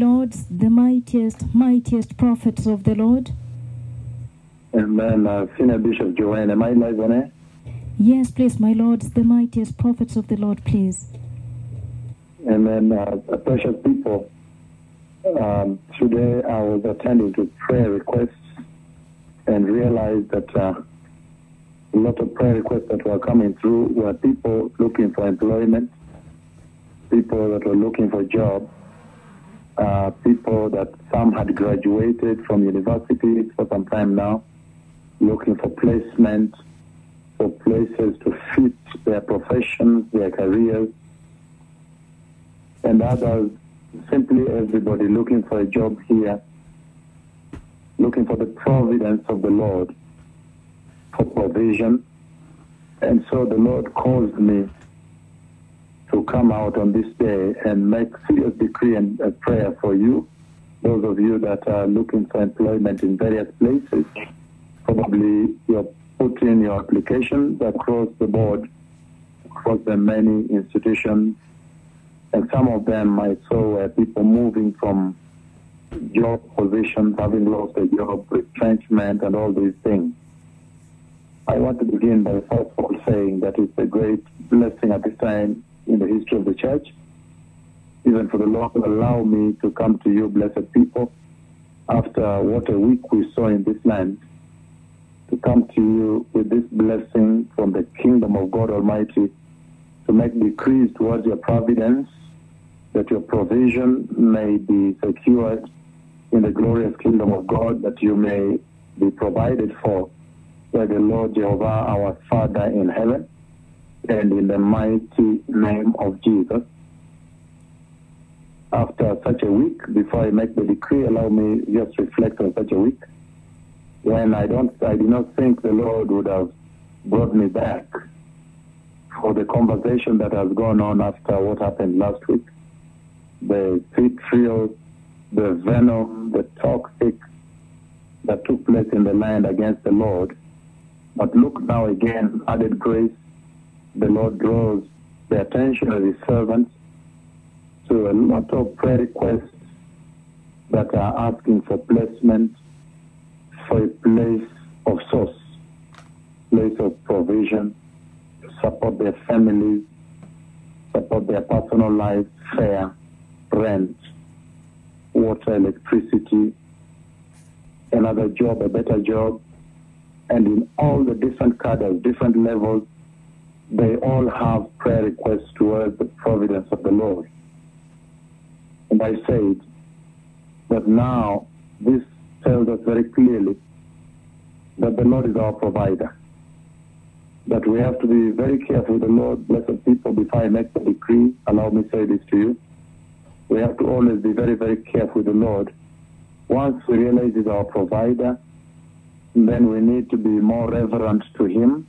Lords, the mightiest, mightiest prophets of the Lord. Amen. Uh, Senior Bishop Joanne, am I live on air? Yes, please, my lords, the mightiest prophets of the Lord, please. Amen. Uh, precious people, um, today I was attending to prayer requests and realized that uh, a lot of prayer requests that were coming through were people looking for employment, people that were looking for jobs, uh, people that some had graduated from universities for some time now, looking for placement, for places to fit their professions, their careers, and others, simply everybody looking for a job here, looking for the providence of the Lord for provision. And so the Lord caused me to come out on this day and make serious decree and a prayer for you, those of you that are looking for employment in various places. Probably you're putting your applications across the board, across the many institutions, and some of them I saw people moving from job positions, having lost a job, retrenchment, and all these things. I want to begin by first of all saying that it's a great blessing at this time in the history of the church, even for the Lord allow me to come to you, blessed people, after what a week we saw in this land, to come to you with this blessing from the kingdom of God Almighty, to make decrees towards your providence, that your provision may be secured in the glorious kingdom of God, that you may be provided for by the Lord Jehovah, our Father in heaven, and in the mighty name of Jesus. After such a week, before I make the decree, allow me just reflect on such a week when I don't, I do not think the Lord would have brought me back for the conversation that has gone on after what happened last week. The vitriol, the venom, the toxic that took place in the land against the Lord. But look now again, added grace, the Lord draws the attention of his servants to a lot of prayer requests that are asking for placement for a place of source, place of provision, support their families, support their personal lives, fare, rent, water, electricity, another job, a better job, and in all the different cadres, different levels, they all have prayer requests towards the providence of the Lord. And I said that now this tells us very clearly that the Lord is our provider. That we have to be very careful with the Lord, blessed people, before I make the decree. Allow me to say this to you. We have to always be very, very careful with the Lord. Once we realize He's our provider, then we need to be more reverent to Him.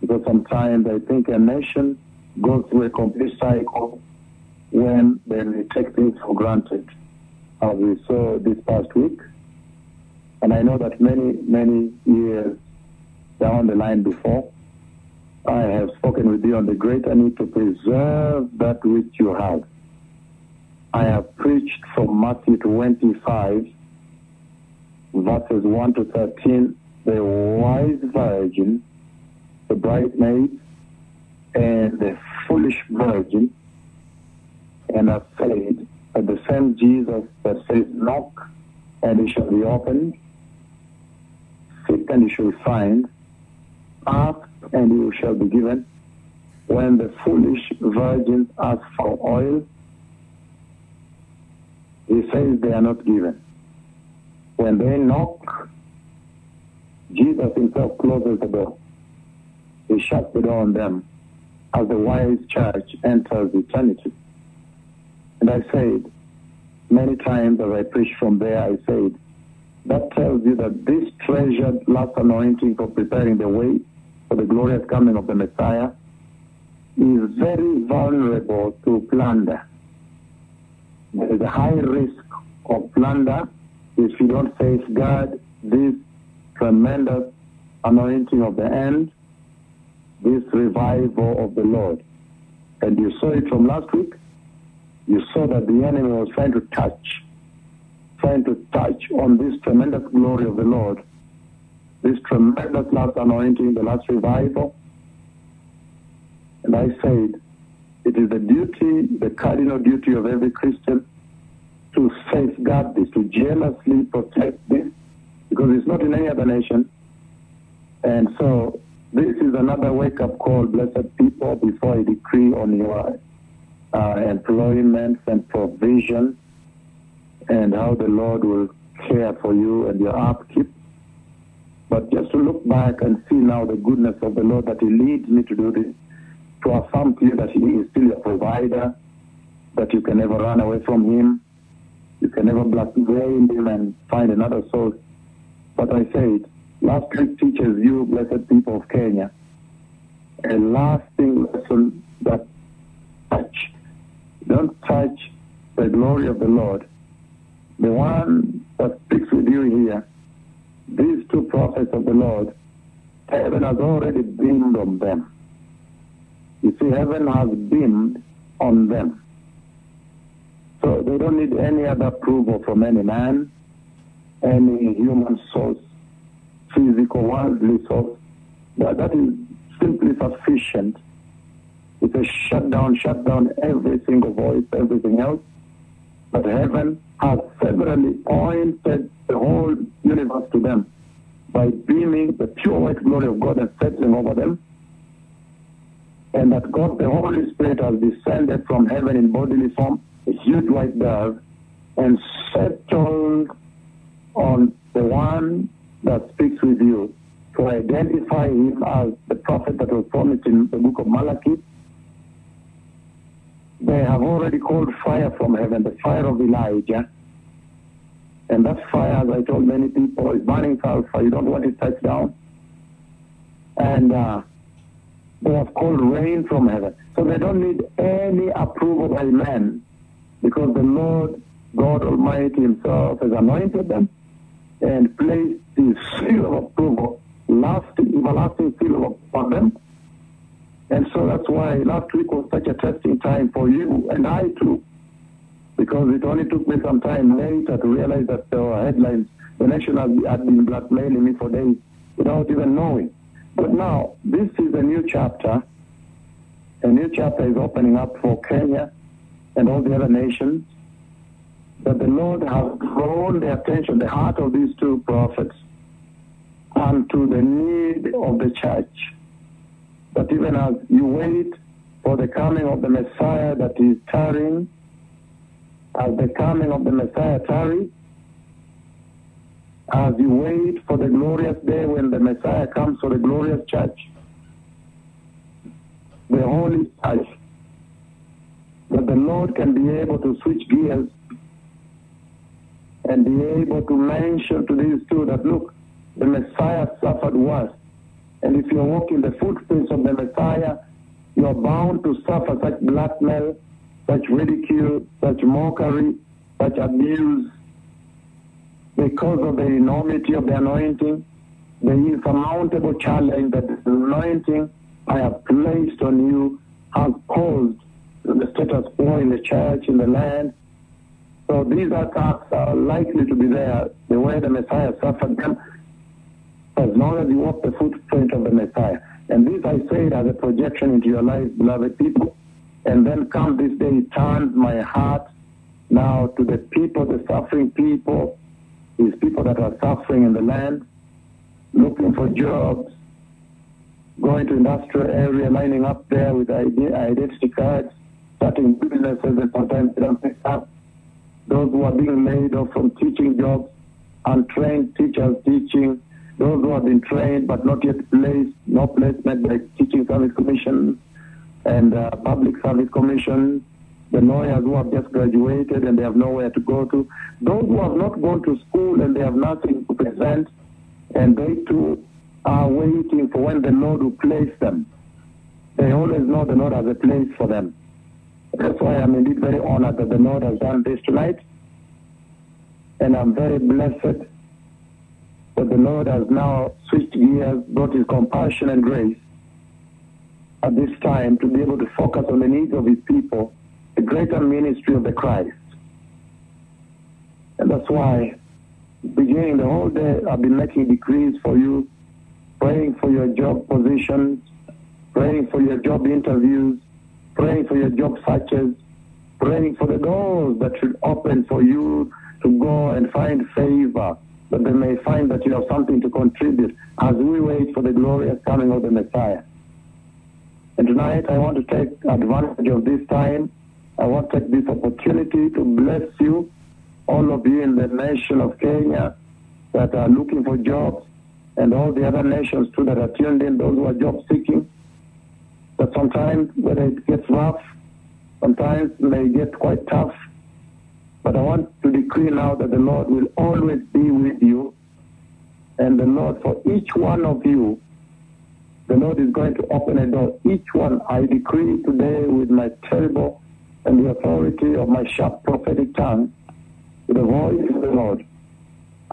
Because sometimes I think a nation goes through a complete cycle when they take things for granted, as we saw this past week. And I know that many, many years down the line before, I have spoken with you on the greater need to preserve that which you have. I have preached from Matthew 25, verses 1 to 13, the wise virgin, the bridesmaid, and the foolish virgin, and I said that the same Jesus that says, knock, and it shall be opened, seek and you shall be find, ask and you shall be given. When the foolish virgins ask for oil, he says they are not given. When they knock, Jesus himself closes the door. He shuts the door on them as the wise church enters eternity. And I said, many times as I preached from there, I said, that tells you that this treasured last anointing for preparing the way for the glorious coming of the Messiah is very vulnerable to plunder. There is a high risk of plunder if you don't safeguard this tremendous anointing of the end, this revival of the Lord. And you saw it from last week. you saw that the enemy was trying to touch, trying to touch on this tremendous glory of the Lord, this tremendous last anointing, the last revival. And I said, it is the duty, the cardinal duty of every Christian to safeguard this, to jealously protect this, because it's not in any other nation. And so this is another wake-up call, blessed people, before I decree on your uh, employment and provision and how the Lord will care for you and your upkeep. But just to look back and see now the goodness of the Lord that He leads me to do this, to affirm to you that He is still your provider, that you can never run away from Him, you can never blackmail Him and find another source. But I say last week teaches you, blessed people of Kenya, a lasting lesson that touch. Don't touch the glory of the Lord. The one that speaks with you here, these two prophets of the Lord, heaven has already beamed on them. You see, heaven has beamed on them. So they don't need any other approval from any man, any human source, physical, worldly source. That, that is simply sufficient. It's a shutdown, shut down every single voice, everything else. But heaven has severally pointed the whole universe to them by beaming the pure white glory of God and settling over them. And that God, the Holy Spirit, has descended from heaven in bodily form, a huge white dove, and settled on the one that speaks with you to identify him as the prophet that was promised in the book of Malachi. They have already called fire from heaven, the fire of Elijah. And that fire, as I told many people, is burning sulfur. You don't want it touched down. And uh, they have called rain from heaven. So they don't need any approval by man because the Lord God Almighty Himself has anointed them and placed His seal of approval, lasting, everlasting seal upon them. And so that's why last week was such a testing time for you and I too, because it only took me some time later to realize that there were headlines. The nation had been blackmailing me for days without even knowing. But now, this is a new chapter. A new chapter is opening up for Kenya and all the other nations. That the Lord has drawn the attention, the heart of these two prophets, unto the need of the church. That even as you wait for the coming of the Messiah that is tarrying, as the coming of the Messiah tarries, as you wait for the glorious day when the Messiah comes for the glorious church, the holy church, that the Lord can be able to switch gears and be able to mention to these two that, look, the Messiah suffered worse. And if you're walking the footprints of the Messiah, you're bound to suffer such blackmail, such ridicule, such mockery, such abuse, because of the enormity of the anointing, the insurmountable challenge that the anointing I have placed on you has caused the status quo in the church, in the land. So these attacks are likely to be there the way the Messiah suffered them, as long as you walk the footprint of the Messiah. And this I say as a projection into your lives, beloved people. And then come this day, it turns my heart now to the people, the suffering people, these people that are suffering in the land, looking for jobs, going to industrial area, lining up there with ide- identity cards, starting businesses, and sometimes they don't pick up. Those who are being laid off from teaching jobs, untrained teachers teaching, those who have been trained but not yet placed, no placement by teaching service commission and uh, public service commission, the lawyers who have just graduated and they have nowhere to go to, those who have not gone to school and they have nothing to present, and they too are waiting for when the Lord will place them. They always know the Lord has a place for them. That's why I'm indeed very honored that the Lord has done this tonight. And I'm very blessed that the Lord has now switched gears, brought his compassion and grace at this time to be able to focus on the needs of his people the greater ministry of the Christ. And that's why, beginning the whole day, I've been making decrees for you, praying for your job positions, praying for your job interviews, praying for your job searches, praying for the doors that should open for you to go and find favor, that they may find that you have something to contribute as we wait for the glorious coming of the Messiah. And tonight I want to take advantage of this time. I want to take this opportunity to bless you, all of you in the nation of Kenya that are looking for jobs, and all the other nations too that are tuned in, those who are job seeking. But sometimes when it gets rough, sometimes it may get quite tough. But I want to decree now that the Lord will always be with you. And the Lord, for each one of you, the Lord is going to open a door. Each one, I decree today with my terrible and the authority of my sharp prophetic tongue, with the voice of the Lord,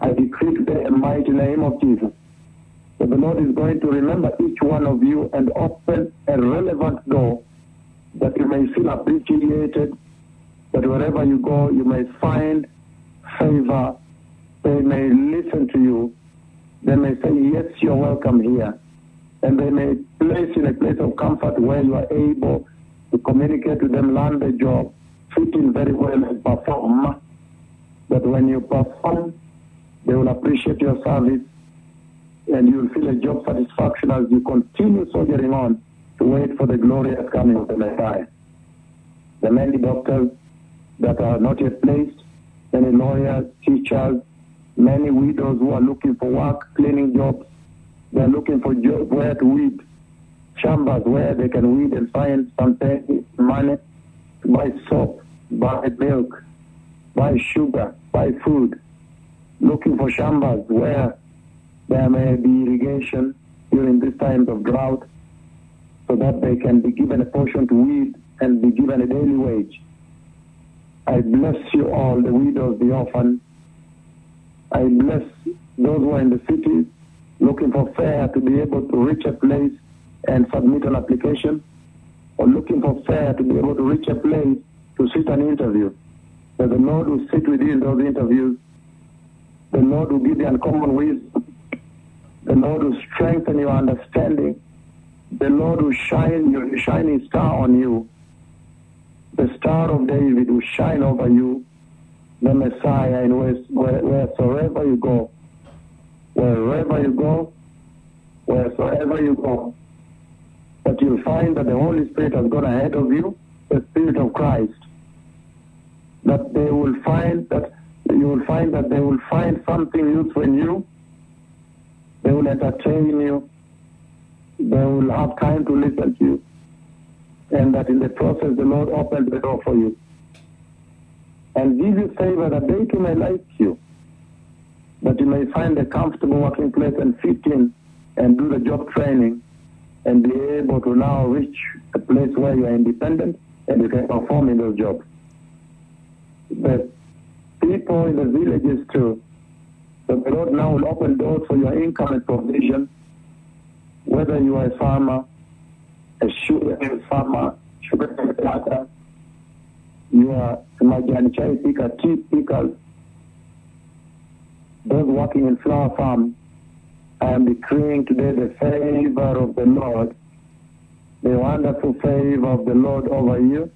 I decree today in the mighty name of Jesus that the Lord is going to remember each one of you and open a relevant door that you may feel appreciated, that wherever you go, you may find favor. They may listen to you. They may say, Yes, you're welcome here. And they may place you in a place of comfort where you are able to communicate to them, learn the job, fit in very well, and perform. That when you perform, they will appreciate your service and you will feel a job satisfaction as you continue soldiering on to wait for the glorious coming of the Messiah. The many doctors that are not yet placed, many lawyers, teachers, many widows who are looking for work, cleaning jobs, they're looking for jobs where to weed, chambers where they can weed and find some money to buy soap, buy milk, buy sugar, buy food, looking for chambers where there may be irrigation during these times of drought so that they can be given a portion to weed and be given a daily wage. I bless you all, the widows, the orphans. I bless those who are in the cities looking for fare to be able to reach a place and submit an application, or looking for fare to be able to reach a place to sit an interview. That the Lord will sit with you in those interviews. The Lord will give you uncommon wisdom. The Lord will strengthen your understanding. The Lord will shine your shining star on you. The star of David will shine over you, the Messiah, where, wheresoever you go. Wherever you go, wheresoever you go. But you'll find that the Holy Spirit has gone ahead of you, the Spirit of Christ. That they will find that you will find that they will find something useful in you. They will entertain you. They will have time to listen to you. And that in the process the Lord opens the door for you. And give you favor that they too may like you. That you may find a comfortable working place and fit in and do the job training and be able to now reach a place where you are independent and you can perform in those jobs. The people in the villages too, the Lord now will open doors for your income and provision, whether you are a farmer, a sugar farmer, sugar planter, you are a majani chai picker, tea pickers, those working in flower farm, I am decreeing today the favor of the Lord, the wonderful favor of the Lord over you.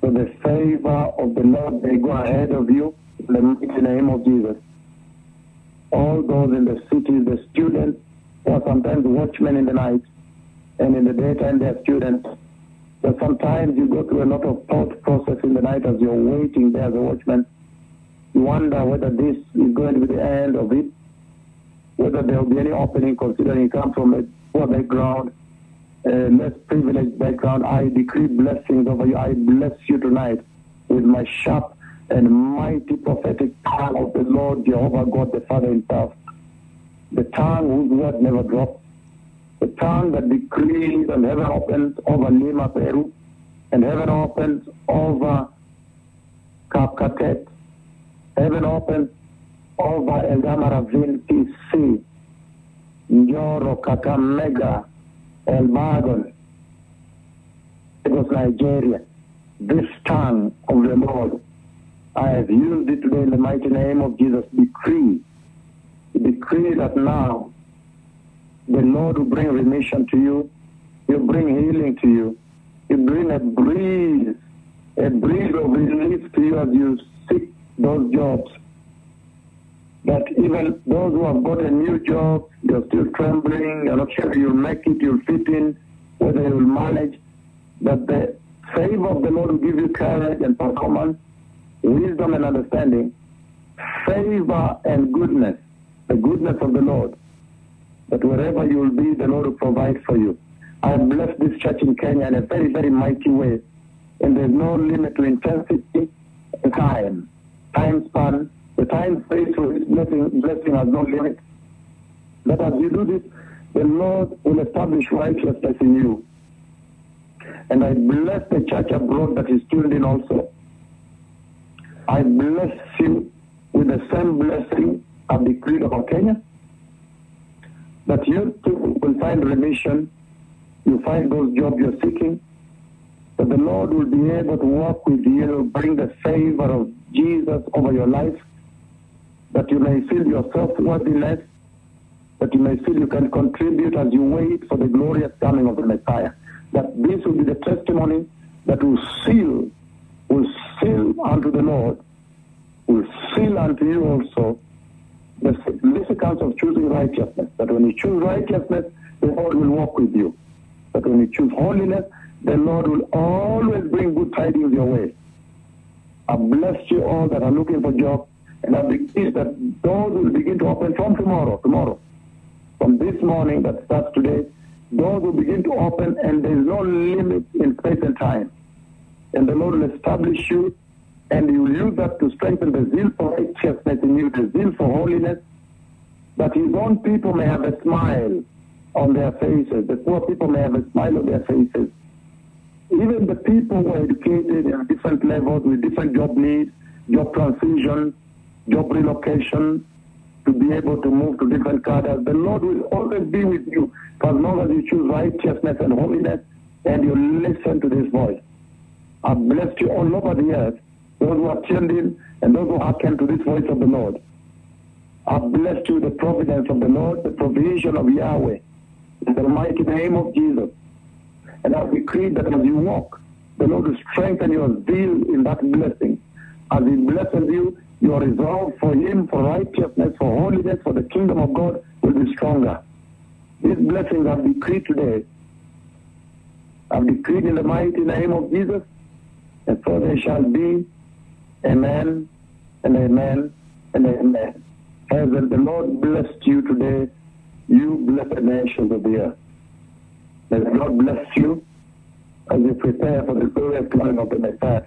So the favor of the Lord may go ahead of you in the name of Jesus. All those in the cities, the students, or sometimes watchmen in the night, and in the daytime they're students. But sometimes you go through a lot of thought process in the night as you're waiting there as a watchman. You wonder whether this is going to be the end of it, whether there will be any opening considering you come from a poor background, a less privileged background. I decree blessings over you. I bless you tonight with my sharp and mighty prophetic tongue of the Lord Jehovah God the Father himself. The tongue whose word never drops. The tongue that decrees and heaven opens over Lima, Peru, and heaven opens over Kapkatet. Heaven opens over Eldama Ravine, PC, Kakamega, Elburgon, Lagos, Nigeria, this tongue of the Lord. I have used it today in the mighty name of Jesus. Decree, decree that now the Lord will bring remission to you. He'll bring healing to you. He'll bring a breeze, a breeze of relief to you as you seek those jobs. That even those who have got a new job, they're still trembling, you're not sure you'll make it, you'll fit in, whether you'll manage, that the favor of the Lord will give you courage and performance, wisdom and understanding, favor and goodness, the goodness of the Lord that wherever you will be, the Lord will provide for you. I bless this church in Kenya in a very, very mighty way. And there's no limit to intensity and time. Time span. The time space for this blessing, blessing has no limit. But as you do this, the Lord will establish righteousness in you. And I bless the church abroad that is tuned in also. I bless you with the same blessing I've decreed over Kenya that you too will find remission, you find those jobs you're seeking, that the Lord will be able to walk with you, bring the favor of Jesus over your life, that you may feel your self-worthiness, that you may feel you can contribute as you wait for the glorious coming of the Messiah. That this will be the testimony that will seal, will seal unto the Lord, will seal unto you also the significance of choosing righteousness. That when you choose righteousness, the Lord will walk with you. That when you choose holiness, the Lord will always bring good tidings your way. I bless you all that are looking for jobs, and I believe that doors will begin to open from tomorrow, tomorrow. From this morning that starts today, doors will begin to open, and there is no limit in space and time. And the Lord will establish you and you will use that to strengthen the zeal for righteousness in you, the zeal for holiness, that his own people may have a smile on their faces, the poor people may have a smile on their faces. Even the people who are educated at different levels with different job needs, job transition, job relocation, to be able to move to different cadres, the Lord will always be with you as long as you choose righteousness and holiness and you listen to this voice. I bless you all over the earth those who are in, and those who hearken to this voice of the Lord. I bless you the providence of the Lord, the provision of Yahweh, in the mighty name of Jesus. And I decree that as you walk, the Lord will strengthen your zeal in that blessing. As He blesses you, your resolve for Him, for righteousness, for holiness, for the kingdom of God will be stronger. These blessings I've decreed today. I've decreed in the mighty name of Jesus, and so they shall be Amen and amen and amen. As the Lord blessed you today, you bless the nations of the earth. May the Lord bless you as you prepare for the glorious coming of the Messiah.